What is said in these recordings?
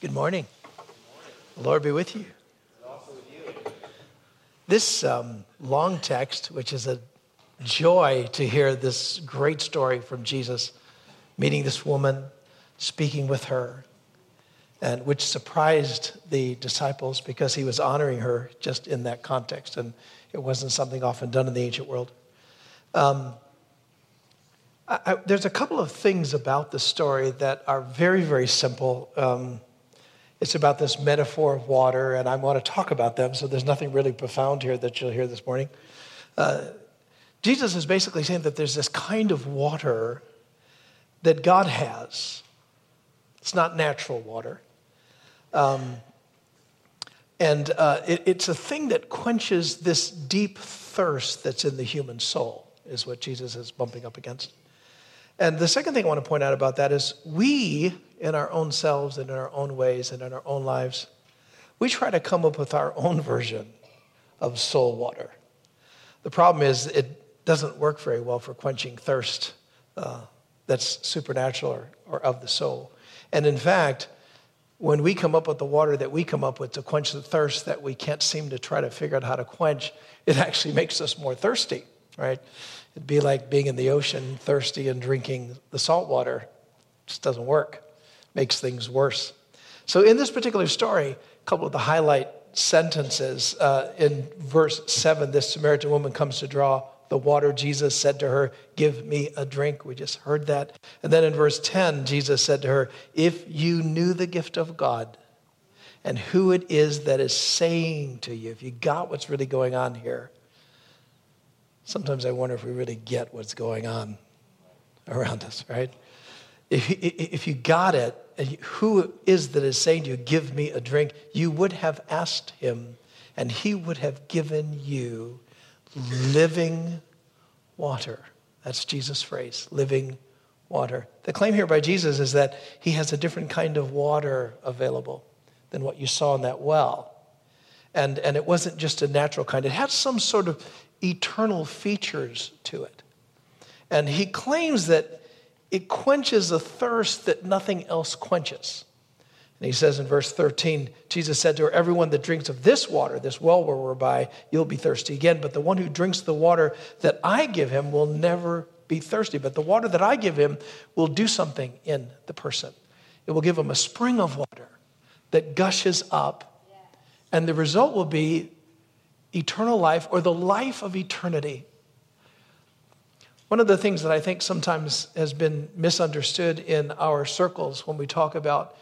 Good morning. The Lord be with you. This um, long text, which is a joy to hear this great story from Jesus, meeting this woman, speaking with her, and which surprised the disciples because he was honoring her just in that context, and it wasn't something often done in the ancient world. Um, I, I, there's a couple of things about the story that are very, very simple. Um, it's about this metaphor of water, and I want to talk about them, so there's nothing really profound here that you'll hear this morning. Uh, Jesus is basically saying that there's this kind of water that God has. It's not natural water. Um, and uh, it, it's a thing that quenches this deep thirst that's in the human soul, is what Jesus is bumping up against. And the second thing I want to point out about that is we, in our own selves and in our own ways and in our own lives, we try to come up with our own version of soul water. The problem is it doesn't work very well for quenching thirst uh, that's supernatural or, or of the soul. And in fact, when we come up with the water that we come up with to quench the thirst that we can't seem to try to figure out how to quench, it actually makes us more thirsty, right? It'd be like being in the ocean, thirsty, and drinking the salt water. It just doesn't work, makes things worse. So, in this particular story, a couple of the highlight sentences uh, in verse 7 this Samaritan woman comes to draw the water. Jesus said to her, Give me a drink. We just heard that. And then in verse 10, Jesus said to her, If you knew the gift of God and who it is that is saying to you, if you got what's really going on here, sometimes I wonder if we really get what's going on around us, right? If, if you got it, who is that is saying to you, Give me a drink? You would have asked him, and he would have given you living water. That's Jesus' phrase, living water. The claim here by Jesus is that he has a different kind of water available than what you saw in that well. And, and it wasn't just a natural kind, it had some sort of eternal features to it. And he claims that it quenches a thirst that nothing else quenches. And he says in verse 13, Jesus said to her, Everyone that drinks of this water, this well where we're by, you'll be thirsty again. But the one who drinks the water that I give him will never be thirsty. But the water that I give him will do something in the person. It will give him a spring of water that gushes up. And the result will be eternal life or the life of eternity. One of the things that I think sometimes has been misunderstood in our circles when we talk about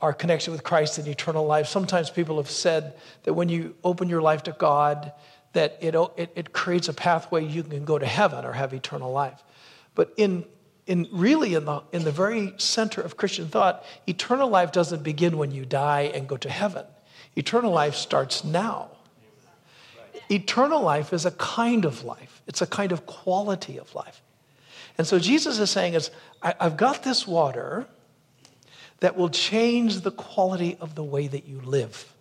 our connection with Christ and eternal life, sometimes people have said that when you open your life to God, that it, it, it creates a pathway you can go to heaven or have eternal life. But in in really in the in the very center of Christian thought, eternal life doesn't begin when you die and go to heaven. Eternal life starts now eternal life is a kind of life, it's a kind of quality of life. And so Jesus is saying is, I, have got this water that will change the quality of the way that you live.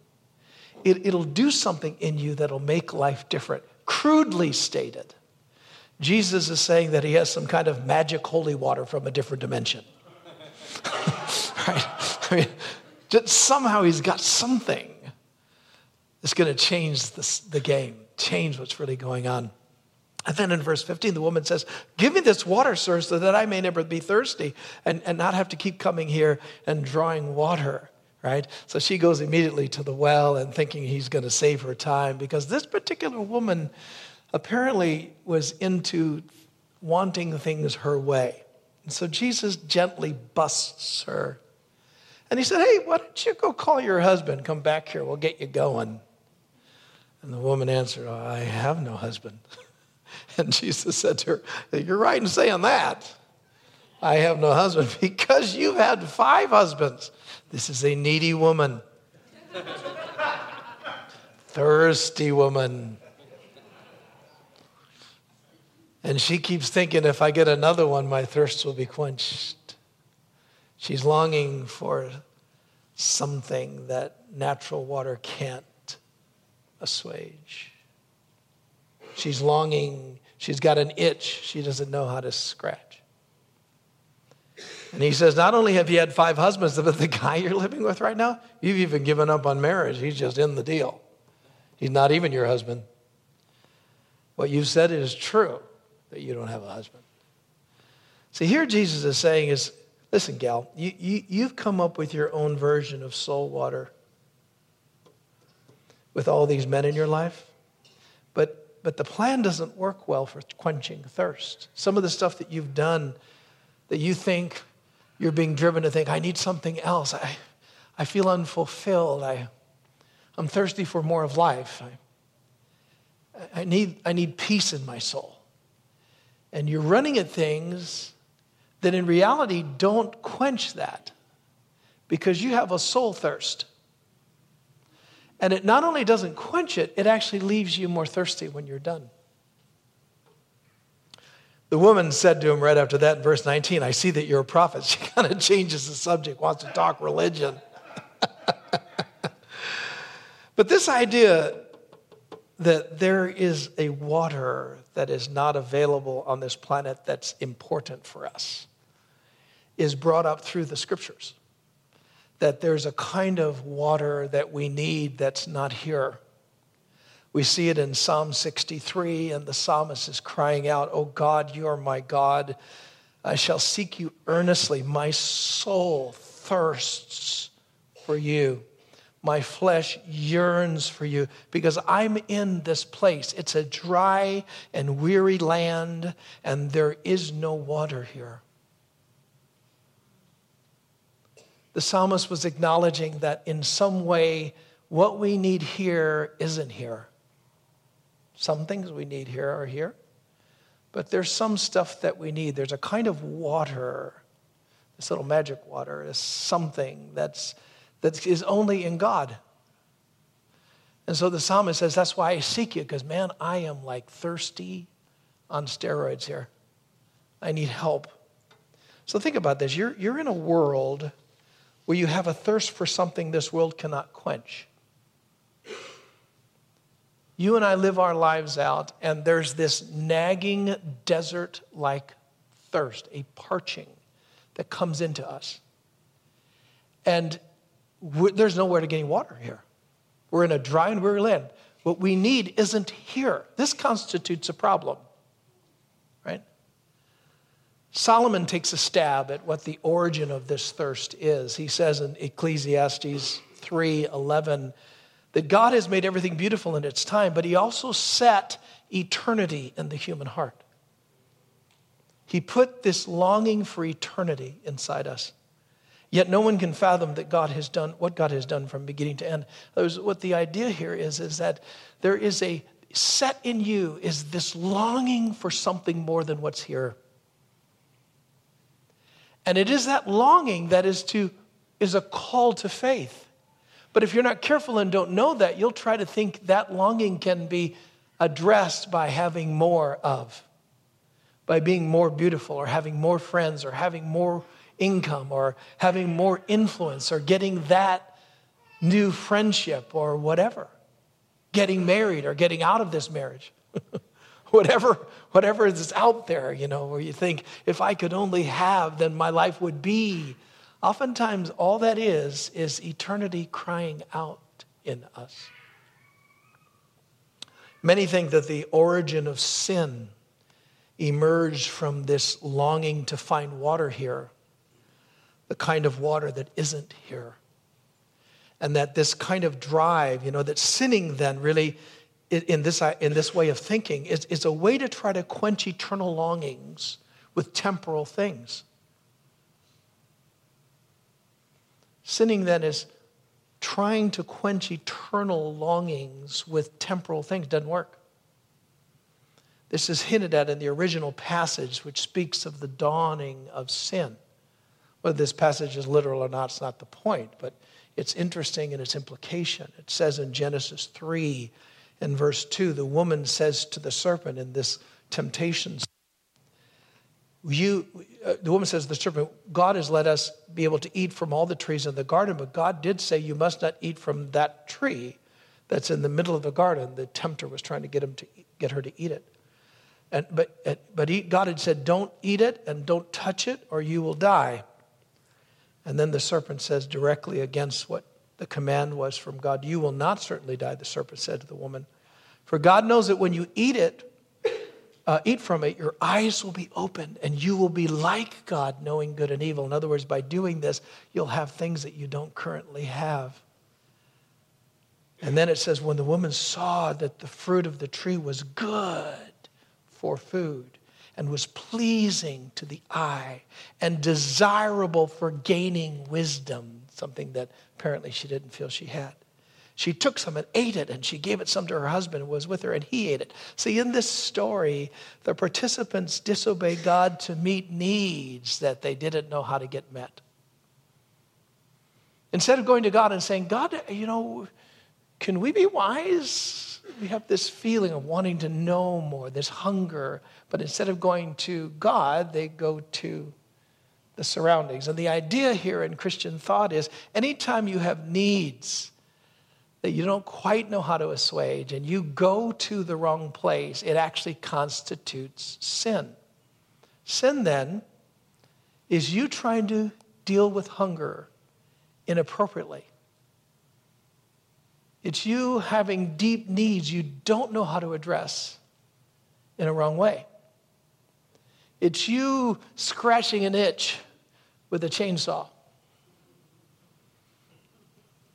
It, it'll do something in you that'll make life different. Crudely stated, Jesus is saying that he has some kind of magic holy water from a different dimension. right? I mean, somehow he's got something it's going to change this, the game, change what's really going on. And then in verse 15, the woman says, Give me this water, sir, so that I may never be thirsty and, and not have to keep coming here and drawing water, right? So she goes immediately to the well and thinking he's going to save her time because this particular woman apparently was into wanting things her way. And so Jesus gently busts her. And he said, Hey, why don't you go call your husband? Come back here, we'll get you going. And the woman answered, oh, I have no husband. And Jesus said to her, You're right in saying that. I have no husband because you've had five husbands. This is a needy woman, thirsty woman. And she keeps thinking, if I get another one, my thirst will be quenched. She's longing for something that natural water can't assuage. She's longing, she's got an itch she doesn't know how to scratch. And he says, Not only have you had five husbands, but the guy you're living with right now, you've even given up on marriage. He's just in the deal. He's not even your husband. What you've said is true that you don't have a husband. See, here Jesus is saying is, listen, gal, you, you, you've come up with your own version of soul water with all these men in your life. But, but the plan doesn't work well for quenching thirst. Some of the stuff that you've done that you think you're being driven to think, I need something else. I, I feel unfulfilled. I, I'm thirsty for more of life. I, I, need, I need peace in my soul. And you're running at things that in reality don't quench that because you have a soul thirst. And it not only doesn't quench it, it actually leaves you more thirsty when you're done. The woman said to him right after that in verse 19, I see that you're a prophet. She kind of changes the subject, wants to talk religion. but this idea that there is a water that is not available on this planet that's important for us is brought up through the scriptures that there's a kind of water that we need that's not here. We see it in Psalm 63, and the psalmist is crying out, Oh God, you are my God. I shall seek you earnestly. My soul thirsts for you. My flesh yearns for you because I'm in this place. It's a dry and weary land, and there is no water here. The psalmist was acknowledging that in some way, what we need here isn't here. Some things we need here are here, but there's some stuff that we need. There's a kind of water, this little magic water, is something that's, that is only in God. And so the psalmist says, That's why I seek you, because man, I am like thirsty on steroids here. I need help. So think about this. You're, you're in a world where you have a thirst for something this world cannot quench. You and I live our lives out, and there's this nagging desert like thirst, a parching that comes into us. And there's nowhere to get any water here. We're in a dry and weary land. What we need isn't here. This constitutes a problem. Solomon takes a stab at what the origin of this thirst is. He says in Ecclesiastes 3:11 that God has made everything beautiful in its time, but he also set eternity in the human heart. He put this longing for eternity inside us. Yet no one can fathom that God has done what God has done from beginning to end. What the idea here is, is that there is a set in you is this longing for something more than what's here. And it is that longing that is to is a call to faith. But if you're not careful and don't know that, you'll try to think that longing can be addressed by having more of, by being more beautiful, or having more friends, or having more income, or having more influence, or getting that new friendship, or whatever, getting married, or getting out of this marriage. whatever, whatever is out there, you know, where you think, if I could only have, then my life would be. Oftentimes, all that is, is eternity crying out in us. Many think that the origin of sin emerged from this longing to find water here, the kind of water that isn't here. And that this kind of drive, you know, that sinning then really in this, uh, in this way of thinking is, is a way to try to quench eternal longings with temporal things. Sinning then is trying to quench eternal longings with temporal things. Doesn't work. This is hinted at in the original passage, which speaks of the dawning of sin. Whether this passage is literal or not, it's not the point, but it's interesting in its implication. It says in Genesis 3 in verse 2, the woman says to the serpent in this temptation, you, uh, the woman says to the serpent, God has let us be able to eat from all the trees in the garden, but God did say you must not eat from that tree that's in the middle of the garden. The tempter was trying to get him to eat, get her to eat it. And, but but he, God had said, don't eat it and don't touch it or you will die. And then the serpent says directly against what the command was from God, You will not certainly die, the serpent said to the woman. For God knows that when you eat it, uh, eat from it, your eyes will be opened and you will be like God, knowing good and evil. In other words, by doing this, you'll have things that you don't currently have. And then it says, when the woman saw that the fruit of the tree was good for food and was pleasing to the eye and desirable for gaining wisdom, something that apparently she didn't feel she had. She took some and ate it, and she gave it some to her husband who was with her, and he ate it. See, in this story, the participants disobey God to meet needs that they didn't know how to get met. Instead of going to God and saying, God, you know, can we be wise? We have this feeling of wanting to know more, this hunger. But instead of going to God, they go to the surroundings. And the idea here in Christian thought is anytime you have needs, that you don't quite know how to assuage and you go to the wrong place, it actually constitutes sin. Sin, then, is you trying to deal with hunger inappropriately. It's you having deep needs you don't know how to address in a wrong way. It's you scratching an itch with a chainsaw.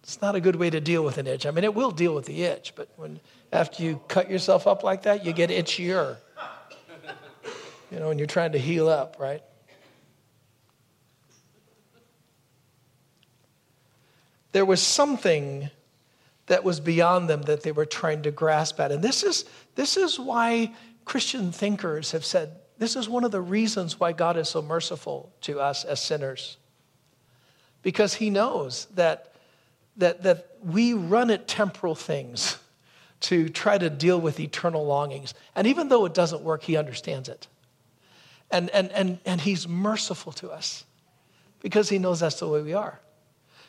It's not a good way to deal with an itch. I mean, it will deal with the itch, but when after you cut yourself up like that, you get itchier. You know, when you're trying to heal up, right? There was something that was beyond them that they were trying to grasp at. And this is, this is why Christian thinkers have said this is one of the reasons why God is so merciful to us as sinners. Because he knows that that, that we run at temporal things to try to deal with eternal longings. And even though it doesn't work, he understands it. And, and, and, and he's merciful to us because he knows that's the way we are.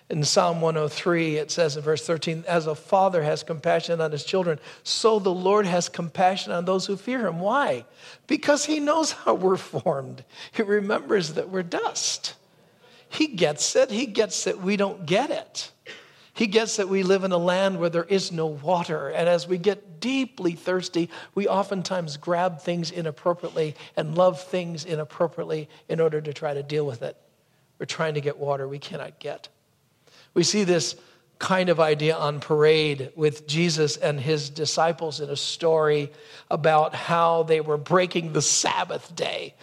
In Psalm 103, it says in verse 13, As a father has compassion on his children, so the Lord has compassion on those who fear him. Why? Because he knows how we're formed. He remembers that we're dust. He gets it. He gets that we don't get it. He gets that we live in a land where there is no water. And as we get deeply thirsty, we oftentimes grab things inappropriately and love things inappropriately in order to try to deal with it. We're trying to get water we cannot get. We see this kind of idea on parade with Jesus and his disciples in a story about how they were breaking the Sabbath day.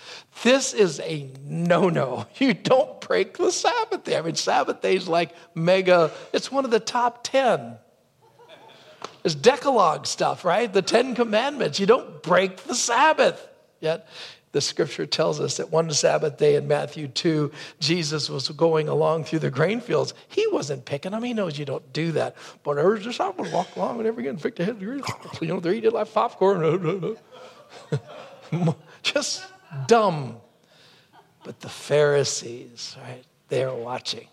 This is a no no. You don't break the Sabbath day. I mean, Sabbath day is like mega, it's one of the top 10. It's Decalogue stuff, right? The Ten Commandments. You don't break the Sabbath. Yet the scripture tells us that one Sabbath day in Matthew 2, Jesus was going along through the grain fields. He wasn't picking them. He knows you don't do that. But I would walk along and every again, pick a head. You know, they're eating like popcorn. just dumb. But the Pharisees, right, they're watching.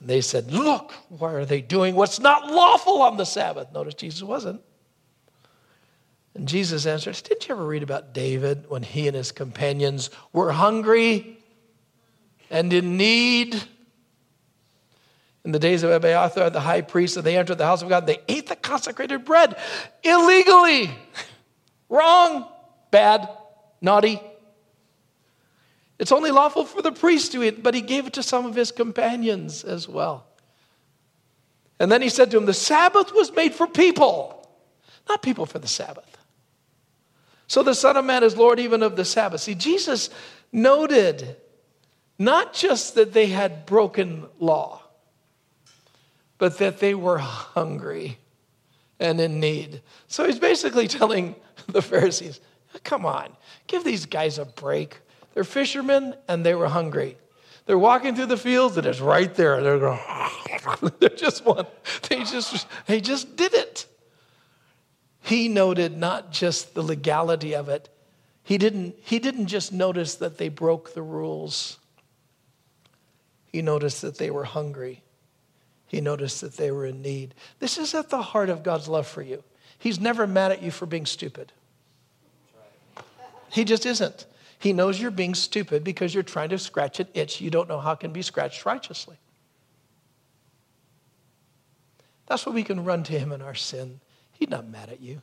And they said, Look, why are they doing what's not lawful on the Sabbath? Notice Jesus wasn't. And Jesus answers, Did you ever read about David when he and his companions were hungry and in need? In the days of Abiathar, the high priest, and they entered the house of God, they ate the consecrated bread illegally. Wrong, bad, naughty. It's only lawful for the priest to eat, but he gave it to some of his companions as well. And then he said to him, The Sabbath was made for people, not people for the Sabbath. So the Son of Man is Lord even of the Sabbath. See, Jesus noted not just that they had broken law, but that they were hungry and in need. So he's basically telling the Pharisees, come on, give these guys a break. They're fishermen and they were hungry. They're walking through the fields and it's right there. They're going, they just want, they just, they just did it. He noted not just the legality of it, he didn't, he didn't just notice that they broke the rules. He noticed that they were hungry. He noticed that they were in need. This is at the heart of God's love for you. He's never mad at you for being stupid. He just isn't. He knows you're being stupid because you're trying to scratch an itch you don't know how can be scratched righteously. That's why we can run to him in our sin. He's not mad at you.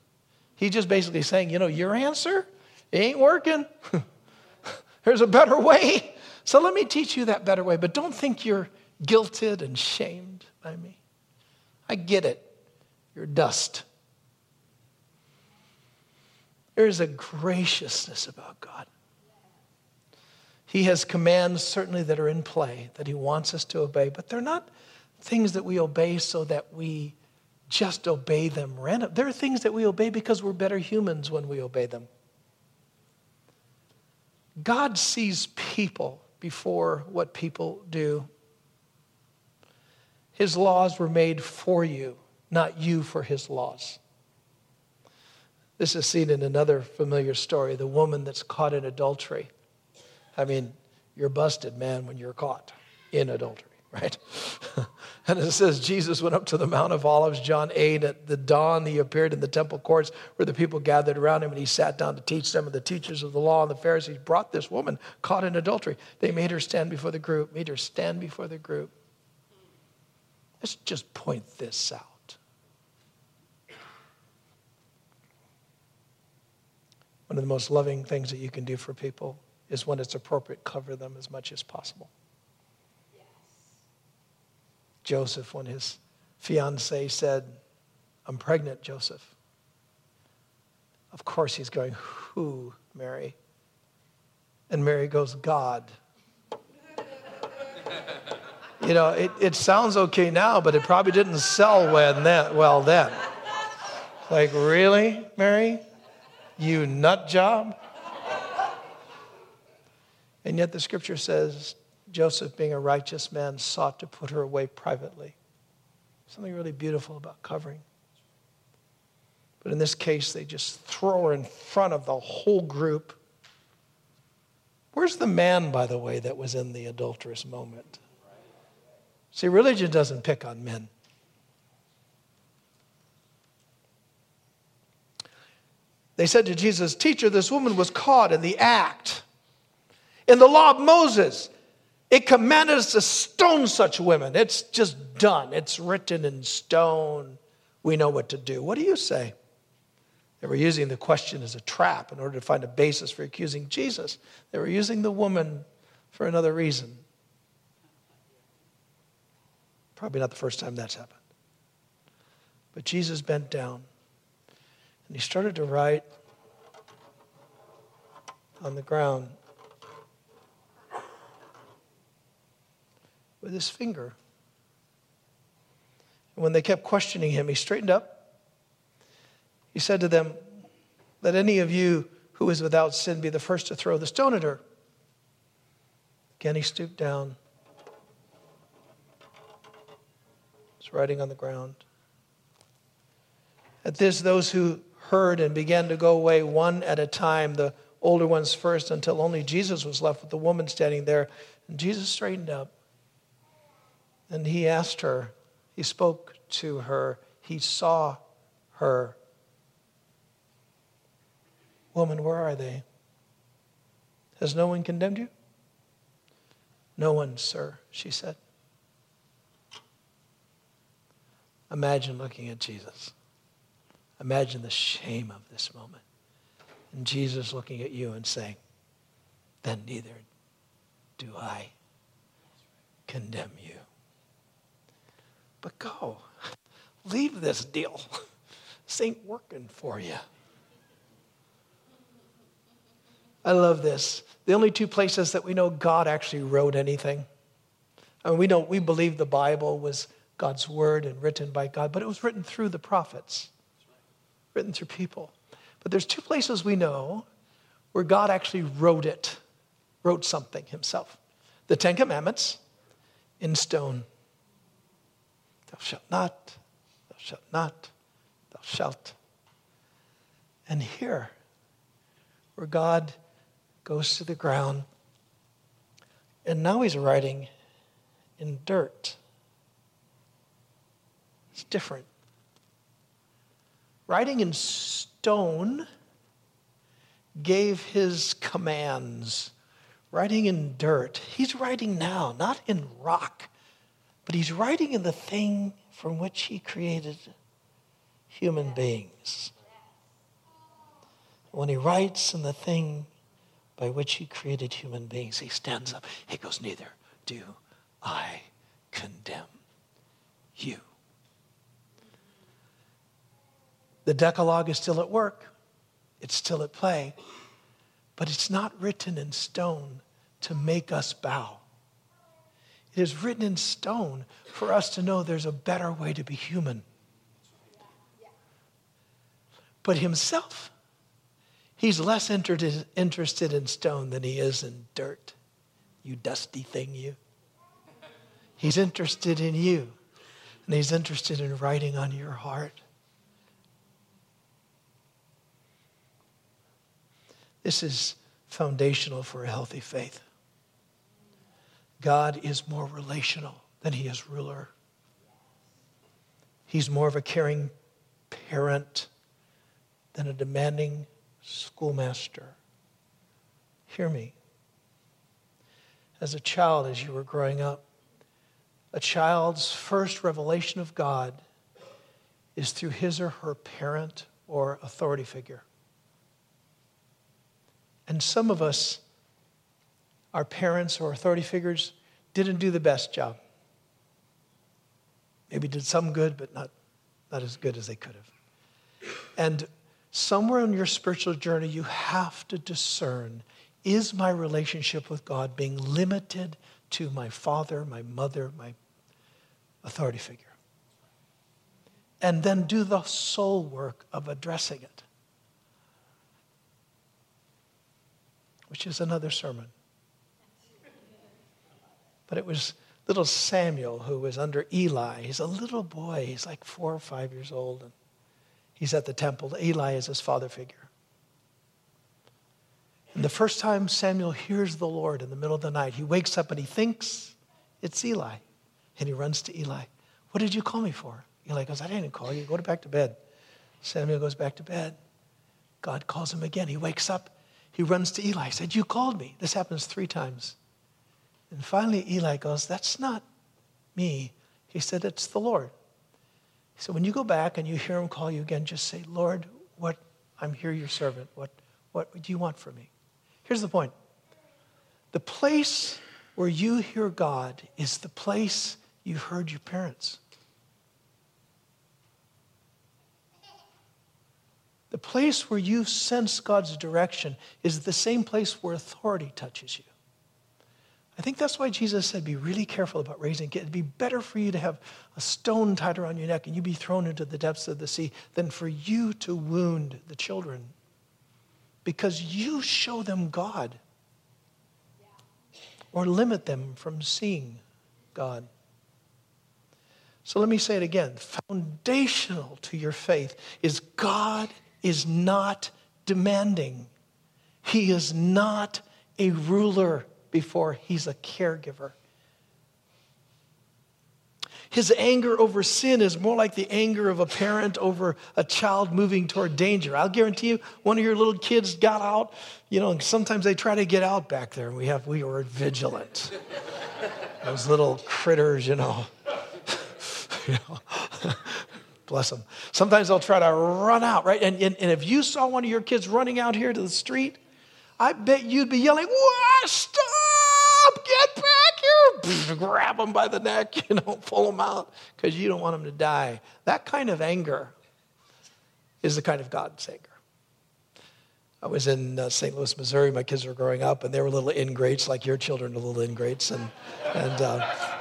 He's just basically saying, you know, your answer ain't working. There's a better way. So let me teach you that better way. But don't think you're guilted and shamed by me. I get it. You're dust. There's a graciousness about God. He has commands certainly that are in play that he wants us to obey, but they're not things that we obey so that we just obey them random. There are things that we obey because we're better humans when we obey them. God sees people before what people do. His laws were made for you, not you for his laws. This is seen in another familiar story the woman that's caught in adultery. I mean, you're busted, man, when you're caught in adultery, right? and it says Jesus went up to the Mount of Olives, John 8. At the dawn, he appeared in the temple courts where the people gathered around him, and he sat down to teach them. And the teachers of the law and the Pharisees brought this woman caught in adultery. They made her stand before the group, made her stand before the group. Let's just point this out. One of the most loving things that you can do for people is when it's appropriate, cover them as much as possible. Joseph, when his fiancee said, I'm pregnant, Joseph. Of course, he's going, Who, Mary? And Mary goes, God. you know, it, it sounds okay now, but it probably didn't sell well then. Well then. Like, really, Mary? You nut job? And yet the scripture says Joseph, being a righteous man, sought to put her away privately. Something really beautiful about covering. But in this case, they just throw her in front of the whole group. Where's the man, by the way, that was in the adulterous moment? See, religion doesn't pick on men. They said to Jesus, Teacher, this woman was caught in the act in the law of Moses, it commanded us to stone such women. It's just done, it's written in stone. We know what to do. What do you say? They were using the question as a trap in order to find a basis for accusing Jesus. They were using the woman for another reason. Probably not the first time that's happened. But Jesus bent down and he started to write on the ground with his finger. And when they kept questioning him, he straightened up. He said to them, Let any of you who is without sin be the first to throw the stone at her. Again, he stooped down. He's writing on the ground. At this, those who heard and began to go away one at a time, the older ones first, until only Jesus was left with the woman standing there. And Jesus straightened up. And he asked her, he spoke to her, he saw her. Woman, where are they? Has no one condemned you? No one, sir, she said. Imagine looking at Jesus. Imagine the shame of this moment. And Jesus looking at you and saying, Then neither do I condemn you. But go. Leave this deal. This ain't working for you. I love this. The only two places that we know God actually wrote anything. I mean, we don't we believe the Bible was God's word and written by God, but it was written through the prophets, written through people. But there's two places we know where God actually wrote it, wrote something himself. The Ten Commandments in stone. Thou shalt not, thou shalt not, thou shalt. And here, where God goes to the ground, and now he's writing in dirt. It's different. Writing in stone gave his commands, writing in dirt. He's writing now, not in rock, but he's writing in the thing from which he created human beings. When he writes in the thing by which he created human beings, he stands up. He goes, Neither do I condemn you. The Decalogue is still at work, it's still at play, but it's not written in stone to make us bow. It is written in stone for us to know there's a better way to be human. But himself, he's less interested in stone than he is in dirt. You dusty thing, you. He's interested in you, and he's interested in writing on your heart. This is foundational for a healthy faith. God is more relational than he is ruler. He's more of a caring parent than a demanding schoolmaster. Hear me. As a child, as you were growing up, a child's first revelation of God is through his or her parent or authority figure. And some of us, our parents or authority figures, didn't do the best job. Maybe did some good, but not, not as good as they could have. And somewhere on your spiritual journey, you have to discern is my relationship with God being limited to my father, my mother, my authority figure? And then do the soul work of addressing it. which is another sermon. But it was little Samuel who was under Eli. He's a little boy, he's like four or five years old, and he's at the temple. Eli is his father figure. And the first time Samuel hears the Lord in the middle of the night, he wakes up and he thinks it's Eli. And he runs to Eli. What did you call me for? Eli goes, I didn't call you. Go back to bed. Samuel goes back to bed. God calls him again. He wakes up he runs to Eli, said, You called me. This happens three times. And finally, Eli goes, That's not me. He said, It's the Lord. So when you go back and you hear him call you again, just say, Lord, what I'm here, your servant. What, what do you want from me? Here's the point the place where you hear God is the place you heard your parents. The place where you sense God's direction is the same place where authority touches you. I think that's why Jesus said, be really careful about raising kids. It'd be better for you to have a stone tied around your neck and you be thrown into the depths of the sea than for you to wound the children. Because you show them God or limit them from seeing God. So let me say it again. Foundational to your faith is God is not demanding. He is not a ruler before he's a caregiver. His anger over sin is more like the anger of a parent over a child moving toward danger. I'll guarantee you, one of your little kids got out, you know, and sometimes they try to get out back there, we have we were vigilant. Those little critters, you know. you know. Bless them. Sometimes they'll try to run out, right? And, and, and if you saw one of your kids running out here to the street, I bet you'd be yelling, What? Stop! Grab them by the neck, you know, pull them out because you don't want them to die. That kind of anger is the kind of God's anger. I was in uh, St. Louis, Missouri. My kids were growing up, and they were little ingrates, like your children are little ingrates. And, and uh,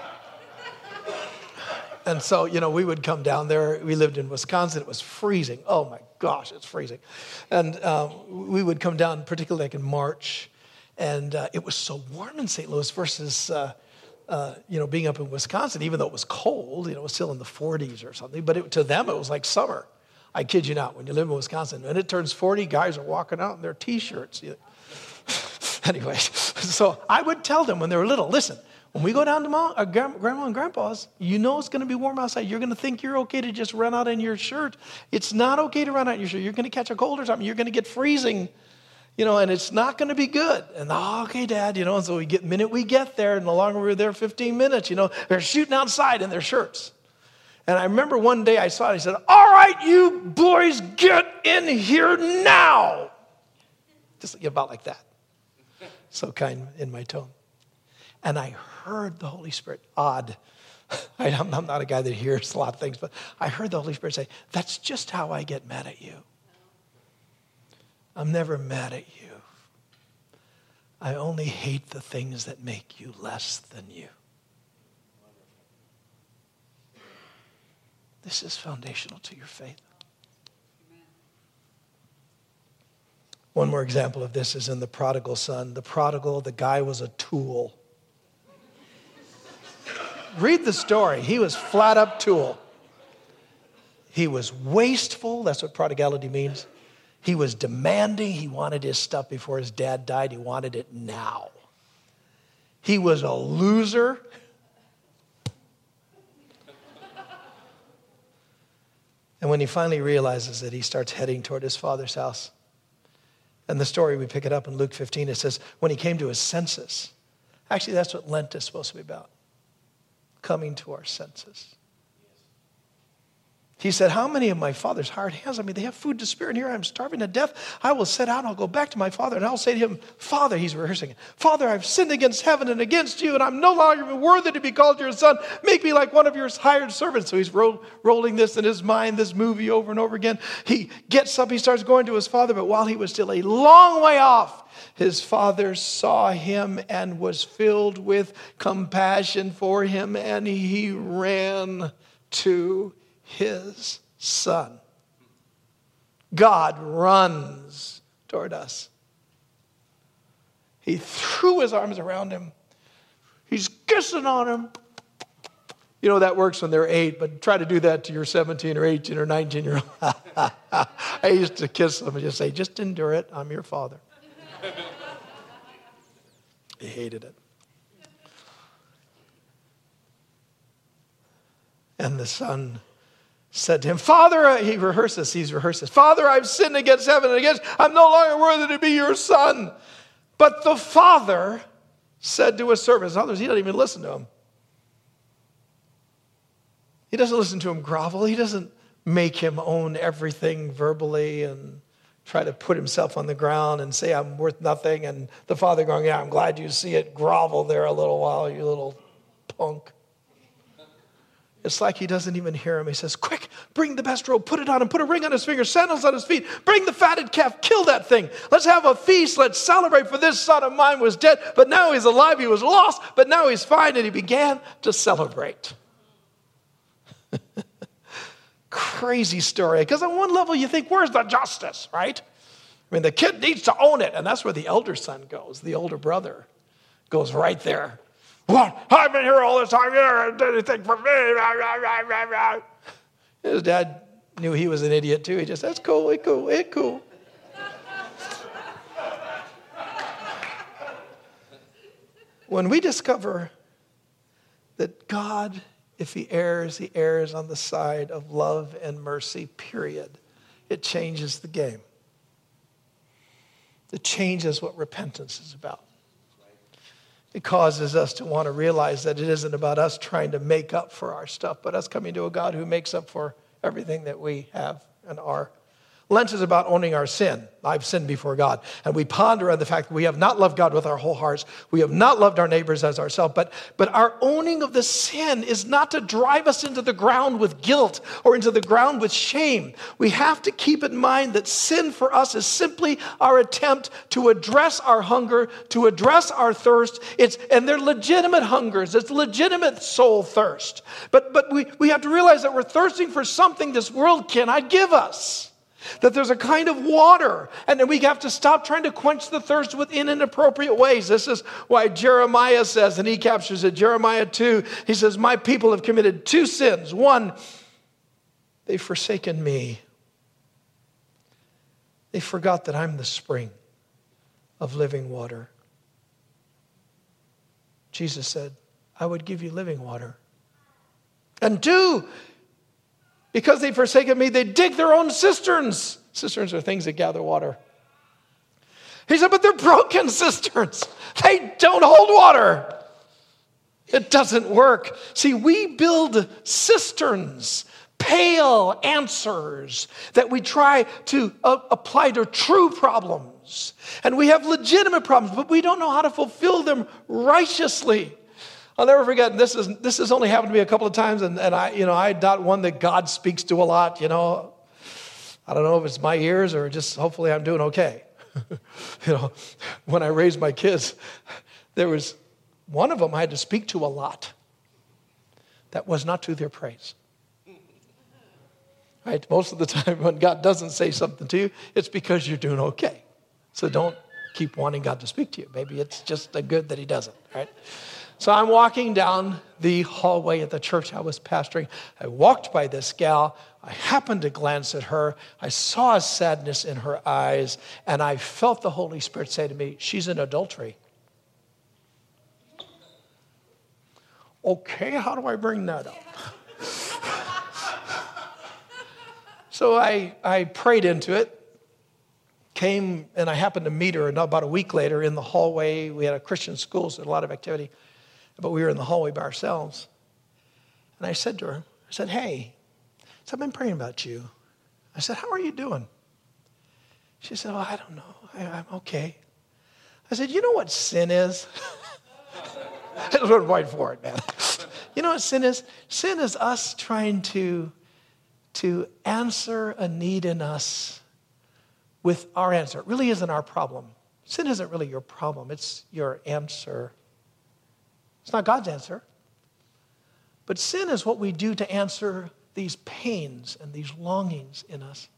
and so, you know, we would come down there. We lived in Wisconsin. It was freezing. Oh my gosh, it's freezing. And um, we would come down, particularly like in March. And uh, it was so warm in St. Louis versus, uh, you know, being up in Wisconsin, even though it was cold, you know, it was still in the 40s or something. But it, to them, it was like summer. I kid you not, when you live in Wisconsin, and it turns 40, guys are walking out in their t shirts. anyway, so I would tell them when they were little listen, when we go down to mom, uh, grandma and grandpa's, you know it's going to be warm outside. You're going to think you're okay to just run out in your shirt. It's not okay to run out in your shirt. You're going to catch a cold or something. You're going to get freezing. You know, and it's not going to be good. And oh, okay, Dad, you know, and so we get minute we get there, and the longer we are there, 15 minutes, you know, they're shooting outside in their shirts. And I remember one day I saw it, I said, All right, you boys, get in here now. Just about like that. So kind in my tone. And I heard the Holy Spirit, odd. I'm not a guy that hears a lot of things, but I heard the Holy Spirit say, That's just how I get mad at you. I'm never mad at you. I only hate the things that make you less than you. This is foundational to your faith. One more example of this is in the prodigal son. The prodigal, the guy was a tool. Read the story. He was flat up tool. He was wasteful. That's what prodigality means. He was demanding. He wanted his stuff before his dad died. He wanted it now. He was a loser. And when he finally realizes that, he starts heading toward his father's house. And the story, we pick it up in Luke 15, it says, when he came to his senses. Actually, that's what Lent is supposed to be about coming to our senses. He said, How many of my father's hired hands? I mean, they have food to spare, and here I'm starving to death. I will set out I'll go back to my father, and I'll say to him, Father, he's rehearsing Father, I've sinned against heaven and against you, and I'm no longer worthy to be called your son. Make me like one of your hired servants. So he's ro- rolling this in his mind, this movie over and over again. He gets up, he starts going to his father, but while he was still a long way off, his father saw him and was filled with compassion for him, and he ran to his son. God runs toward us. He threw his arms around him. He's kissing on him. You know, that works when they're eight, but try to do that to your 17 or 18 or 19 year old. I used to kiss them and just say, just endure it. I'm your father. he hated it. And the son said to him, Father, uh, he rehearses, he's rehearses, Father, I've sinned against heaven and against, I'm no longer worthy to be your son. But the father said to his servants, others, he doesn't even listen to him. He doesn't listen to him grovel. He doesn't make him own everything verbally and try to put himself on the ground and say, I'm worth nothing. And the father going, Yeah, I'm glad you see it. Grovel there a little while, you little punk. It's like he doesn't even hear him. He says, Quick, bring the best robe, put it on him, put a ring on his finger, sandals on his feet, bring the fatted calf, kill that thing. Let's have a feast. Let's celebrate, for this son of mine was dead, but now he's alive. He was lost, but now he's fine. And he began to celebrate. Crazy story. Because on one level, you think, Where's the justice, right? I mean, the kid needs to own it. And that's where the elder son goes, the older brother goes right there. What? I've been here all this time. You never did anything for me. His dad knew he was an idiot too. He just, that's cool, it's cool, it's cool. when we discover that God, if he errs, he errs on the side of love and mercy, period, it changes the game. It changes what repentance is about. It causes us to want to realize that it isn't about us trying to make up for our stuff, but us coming to a God who makes up for everything that we have and are. Lent is about owning our sin. I've sinned before God. And we ponder on the fact that we have not loved God with our whole hearts. We have not loved our neighbors as ourselves. But, but our owning of the sin is not to drive us into the ground with guilt or into the ground with shame. We have to keep in mind that sin for us is simply our attempt to address our hunger, to address our thirst. It's, and they're legitimate hungers, it's legitimate soul thirst. But, but we, we have to realize that we're thirsting for something this world cannot give us. That there's a kind of water, and then we have to stop trying to quench the thirst within inappropriate ways. This is why Jeremiah says, and he captures it, Jeremiah 2, he says, My people have committed two sins. One, they've forsaken me. They forgot that I'm the spring of living water. Jesus said, I would give you living water. And two, because they've forsaken me, they dig their own cisterns. Cisterns are things that gather water. He said, But they're broken cisterns. They don't hold water. It doesn't work. See, we build cisterns, pale answers that we try to uh, apply to true problems. And we have legitimate problems, but we don't know how to fulfill them righteously. I'll never forget, this is this has only happened to me a couple of times, and, and I, you know, I'm not one that God speaks to a lot, you know. I don't know if it's my ears or just hopefully I'm doing okay. you know, when I raised my kids, there was one of them I had to speak to a lot. That was not to their praise. Right? Most of the time, when God doesn't say something to you, it's because you're doing okay. So don't keep wanting God to speak to you. Maybe it's just a good that He doesn't, right? So I'm walking down the hallway at the church I was pastoring. I walked by this gal. I happened to glance at her. I saw a sadness in her eyes, and I felt the Holy Spirit say to me, She's in adultery. Okay, how do I bring that up? so I, I prayed into it, came, and I happened to meet her about a week later in the hallway. We had a Christian school, so a lot of activity, but we were in the hallway by ourselves. And I said to her, I said, Hey, so I've been praying about you. I said, How are you doing? She said, Oh, I don't know. I, am okay. I said, You know what sin is? I went right for it, man. You know what sin is? Sin is us trying to, to answer a need in us with our answer. It really isn't our problem. Sin isn't really your problem, it's your answer. It's not God's answer. But sin is what we do to answer these pains and these longings in us.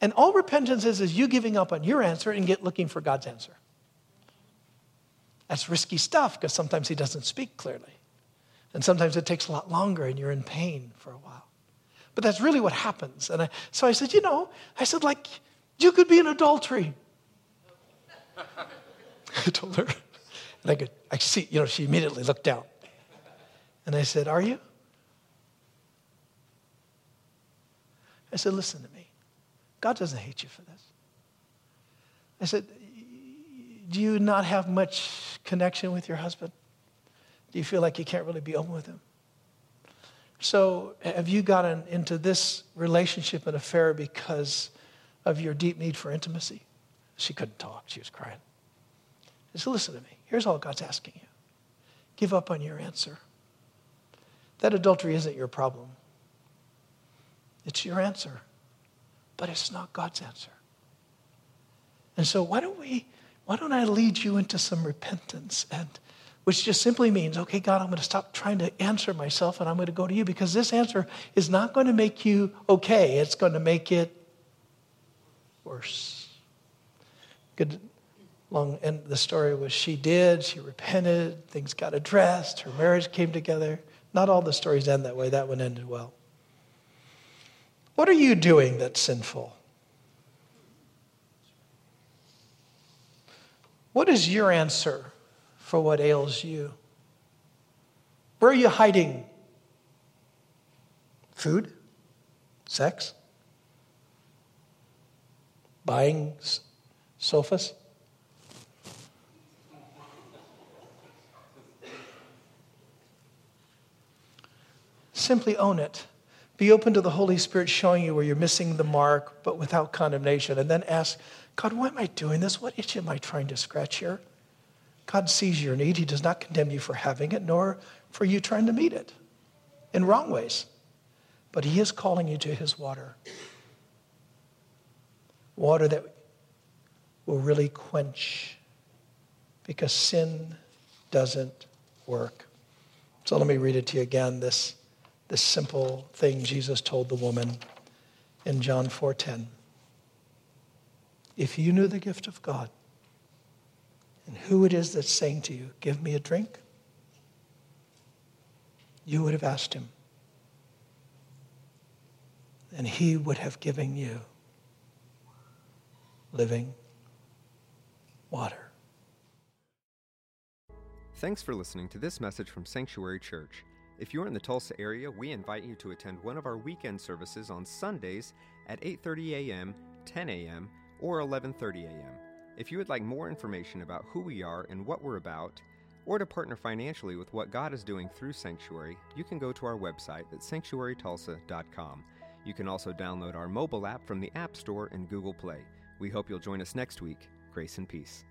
And all repentance is is you giving up on your answer and get looking for God's answer. That's risky stuff because sometimes he doesn't speak clearly. And sometimes it takes a lot longer and you're in pain for a while. But that's really what happens. And I, so I said, you know, I said, like, you could be in adultery. I told her. And I could, I see, you know, she immediately looked down. And I said, Are you? I said, Listen to me. God doesn't hate you for this. I said, Do you not have much connection with your husband? Do you feel like you can't really be open with him? So, have you gotten into this relationship and affair because of your deep need for intimacy? She couldn't talk. She was crying. I said, Listen to me. Here's all God's asking you give up on your answer. That adultery isn't your problem. It's your answer, but it's not God's answer. And so why don't we, why don't I lead you into some repentance and which just simply means, okay, God, I'm going to stop trying to answer myself and I'm going to go to you because this answer is not going to make you okay. It's going to make it worse. Good long the story was she did, she repented, things got addressed, her marriage came together. Not all the stories end that way. That one ended well. What are you doing that's sinful? What is your answer for what ails you? Where are you hiding? Food? Sex? Buying sofas? Simply own it. Be open to the Holy Spirit showing you where you're missing the mark, but without condemnation. And then ask, God, why am I doing this? What itch am I trying to scratch here? God sees your need. He does not condemn you for having it, nor for you trying to meet it in wrong ways. But He is calling you to His water. Water that will really quench because sin doesn't work. So let me read it to you again. This this simple thing Jesus told the woman in John 4:10. If you knew the gift of God and who it is that's saying to you, "Give me a drink," you would have asked him. And he would have given you living water. Thanks for listening to this message from Sanctuary Church. If you're in the Tulsa area, we invite you to attend one of our weekend services on Sundays at 8:30 a.m., 10 a.m., or 11:30 a.m. If you would like more information about who we are and what we're about, or to partner financially with what God is doing through Sanctuary, you can go to our website at sanctuarytulsa.com. You can also download our mobile app from the App Store and Google Play. We hope you'll join us next week. Grace and peace.